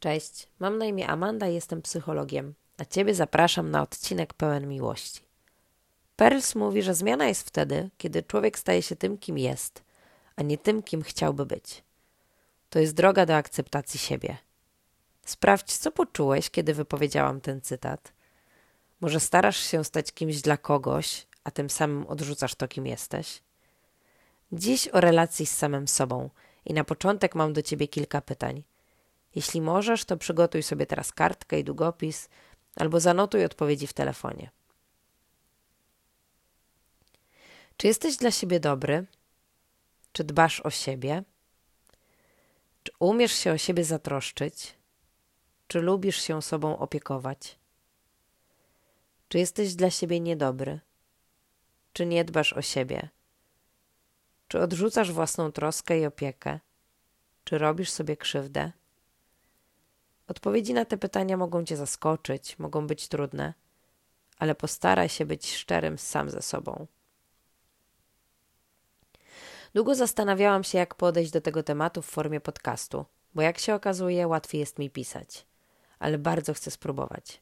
Cześć, mam na imię Amanda i jestem psychologiem, a Ciebie zapraszam na odcinek pełen miłości. Perls mówi, że zmiana jest wtedy, kiedy człowiek staje się tym, kim jest, a nie tym, kim chciałby być. To jest droga do akceptacji siebie. Sprawdź, co poczułeś, kiedy wypowiedziałam ten cytat. Może starasz się stać kimś dla kogoś, a tym samym odrzucasz to, kim jesteś? Dziś o relacji z samym sobą i na początek mam do Ciebie kilka pytań – jeśli możesz, to przygotuj sobie teraz kartkę i długopis albo zanotuj odpowiedzi w telefonie. Czy jesteś dla siebie dobry? Czy dbasz o siebie? Czy umiesz się o siebie zatroszczyć? Czy lubisz się sobą opiekować? Czy jesteś dla siebie niedobry? Czy nie dbasz o siebie? Czy odrzucasz własną troskę i opiekę? Czy robisz sobie krzywdę? Odpowiedzi na te pytania mogą cię zaskoczyć, mogą być trudne, ale postaraj się być szczerym sam ze sobą. Długo zastanawiałam się, jak podejść do tego tematu w formie podcastu, bo jak się okazuje, łatwiej jest mi pisać, ale bardzo chcę spróbować.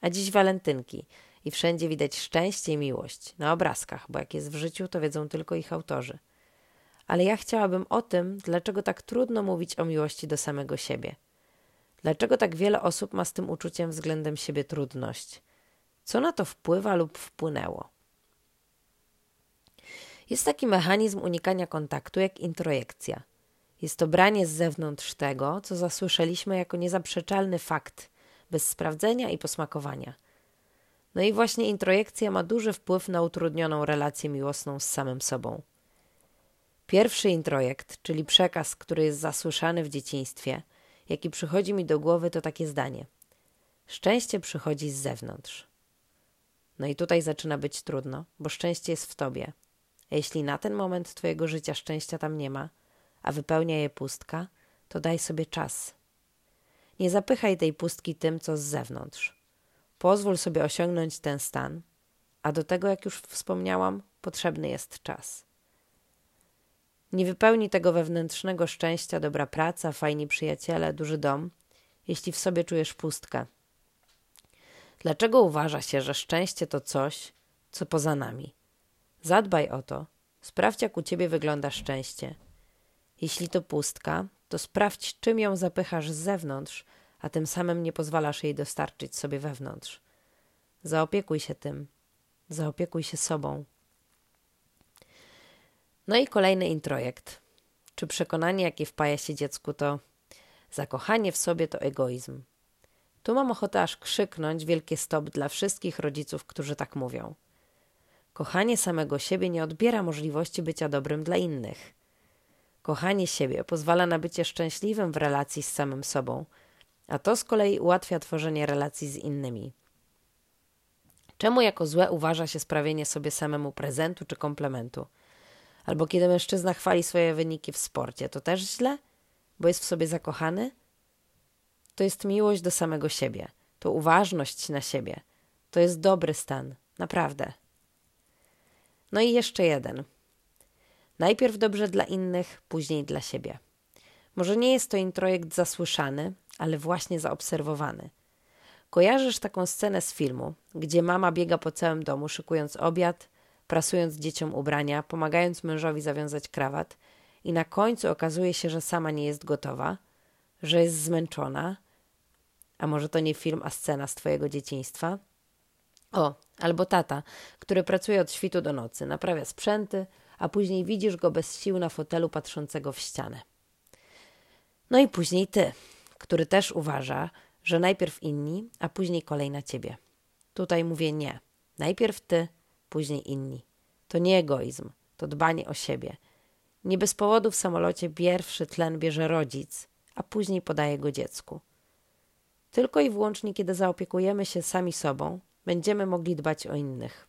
A dziś walentynki i wszędzie widać szczęście i miłość na obrazkach, bo jak jest w życiu, to wiedzą tylko ich autorzy. Ale ja chciałabym o tym, dlaczego tak trudno mówić o miłości do samego siebie – Dlaczego tak wiele osób ma z tym uczuciem względem siebie trudność? Co na to wpływa lub wpłynęło? Jest taki mechanizm unikania kontaktu jak introjekcja. Jest to branie z zewnątrz tego, co zasłyszeliśmy jako niezaprzeczalny fakt, bez sprawdzenia i posmakowania. No i właśnie introjekcja ma duży wpływ na utrudnioną relację miłosną z samym sobą. Pierwszy introjekt, czyli przekaz, który jest zasłyszany w dzieciństwie, jaki przychodzi mi do głowy, to takie zdanie: Szczęście przychodzi z zewnątrz. No i tutaj zaczyna być trudno, bo szczęście jest w tobie. A jeśli na ten moment twojego życia szczęścia tam nie ma, a wypełnia je pustka, to daj sobie czas. Nie zapychaj tej pustki tym, co z zewnątrz. Pozwól sobie osiągnąć ten stan, a do tego, jak już wspomniałam, potrzebny jest czas. Nie wypełni tego wewnętrznego szczęścia dobra praca, fajni przyjaciele, duży dom, jeśli w sobie czujesz pustkę. Dlaczego uważa się, że szczęście to coś, co poza nami? Zadbaj o to, sprawdź, jak u ciebie wygląda szczęście. Jeśli to pustka, to sprawdź, czym ją zapychasz z zewnątrz, a tym samym nie pozwalasz jej dostarczyć sobie wewnątrz. Zaopiekuj się tym, zaopiekuj się sobą. No i kolejny introjekt. Czy przekonanie, jakie wpaja się dziecku, to zakochanie w sobie to egoizm. Tu mam ochotę aż krzyknąć wielkie stop dla wszystkich rodziców, którzy tak mówią. Kochanie samego siebie nie odbiera możliwości bycia dobrym dla innych. Kochanie siebie pozwala na bycie szczęśliwym w relacji z samym sobą, a to z kolei ułatwia tworzenie relacji z innymi. Czemu jako złe uważa się sprawienie sobie samemu prezentu czy komplementu? Albo kiedy mężczyzna chwali swoje wyniki w sporcie, to też źle, bo jest w sobie zakochany? To jest miłość do samego siebie, to uważność na siebie. To jest dobry stan, naprawdę. No i jeszcze jeden. Najpierw dobrze dla innych, później dla siebie. Może nie jest to introjekt zasłyszany, ale właśnie zaobserwowany. Kojarzysz taką scenę z filmu, gdzie mama biega po całym domu, szykując obiad, prasując dzieciom ubrania, pomagając mężowi zawiązać krawat, i na końcu okazuje się, że sama nie jest gotowa, że jest zmęczona. A może to nie film, a scena z twojego dzieciństwa? O, albo tata, który pracuje od świtu do nocy, naprawia sprzęty, a później widzisz go bez sił na fotelu patrzącego w ścianę. No i później ty, który też uważa, że najpierw inni, a później kolej na ciebie. Tutaj mówię nie. Najpierw ty, później inni. To nie egoizm, to dbanie o siebie. Nie bez powodu w samolocie pierwszy tlen bierze rodzic, a później podaje go dziecku. Tylko i wyłącznie, kiedy zaopiekujemy się sami sobą, będziemy mogli dbać o innych.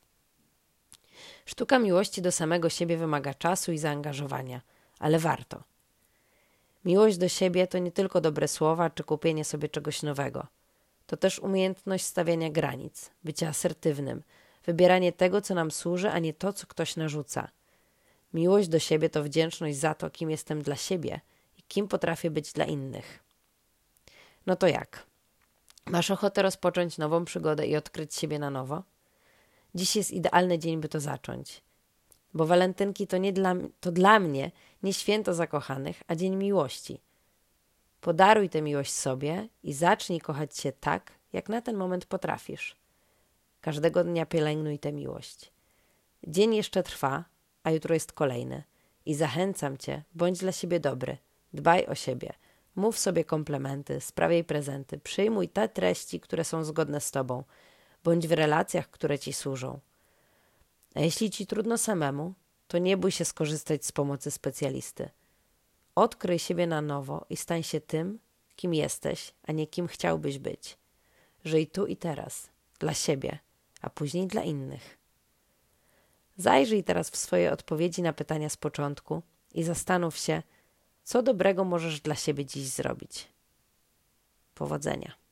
Sztuka miłości do samego siebie wymaga czasu i zaangażowania, ale warto. Miłość do siebie to nie tylko dobre słowa czy kupienie sobie czegoś nowego. To też umiejętność stawiania granic, bycia asertywnym, wybieranie tego, co nam służy, a nie to, co ktoś narzuca. Miłość do siebie to wdzięczność za to, kim jestem dla siebie i kim potrafię być dla innych. No to jak? Masz ochotę rozpocząć nową przygodę i odkryć siebie na nowo? Dziś jest idealny dzień, by to zacząć. Bo walentynki to, nie dla, to dla mnie nie święto zakochanych, a dzień miłości. Podaruj tę miłość sobie i zacznij kochać się tak, jak na ten moment potrafisz. Każdego dnia pielęgnuj tę miłość. Dzień jeszcze trwa, a jutro jest kolejny. I zachęcam cię, bądź dla siebie dobry, dbaj o siebie, mów sobie komplementy, sprawiaj prezenty, przyjmuj te treści, które są zgodne z tobą, bądź w relacjach, które ci służą. A jeśli ci trudno samemu, to nie bój się skorzystać z pomocy specjalisty. Odkryj siebie na nowo i stań się tym, kim jesteś, a nie kim chciałbyś być. Żyj tu i teraz, dla siebie, a później dla innych. Zajrzyj teraz w swoje odpowiedzi na pytania z początku i zastanów się, co dobrego możesz dla siebie dziś zrobić. Powodzenia.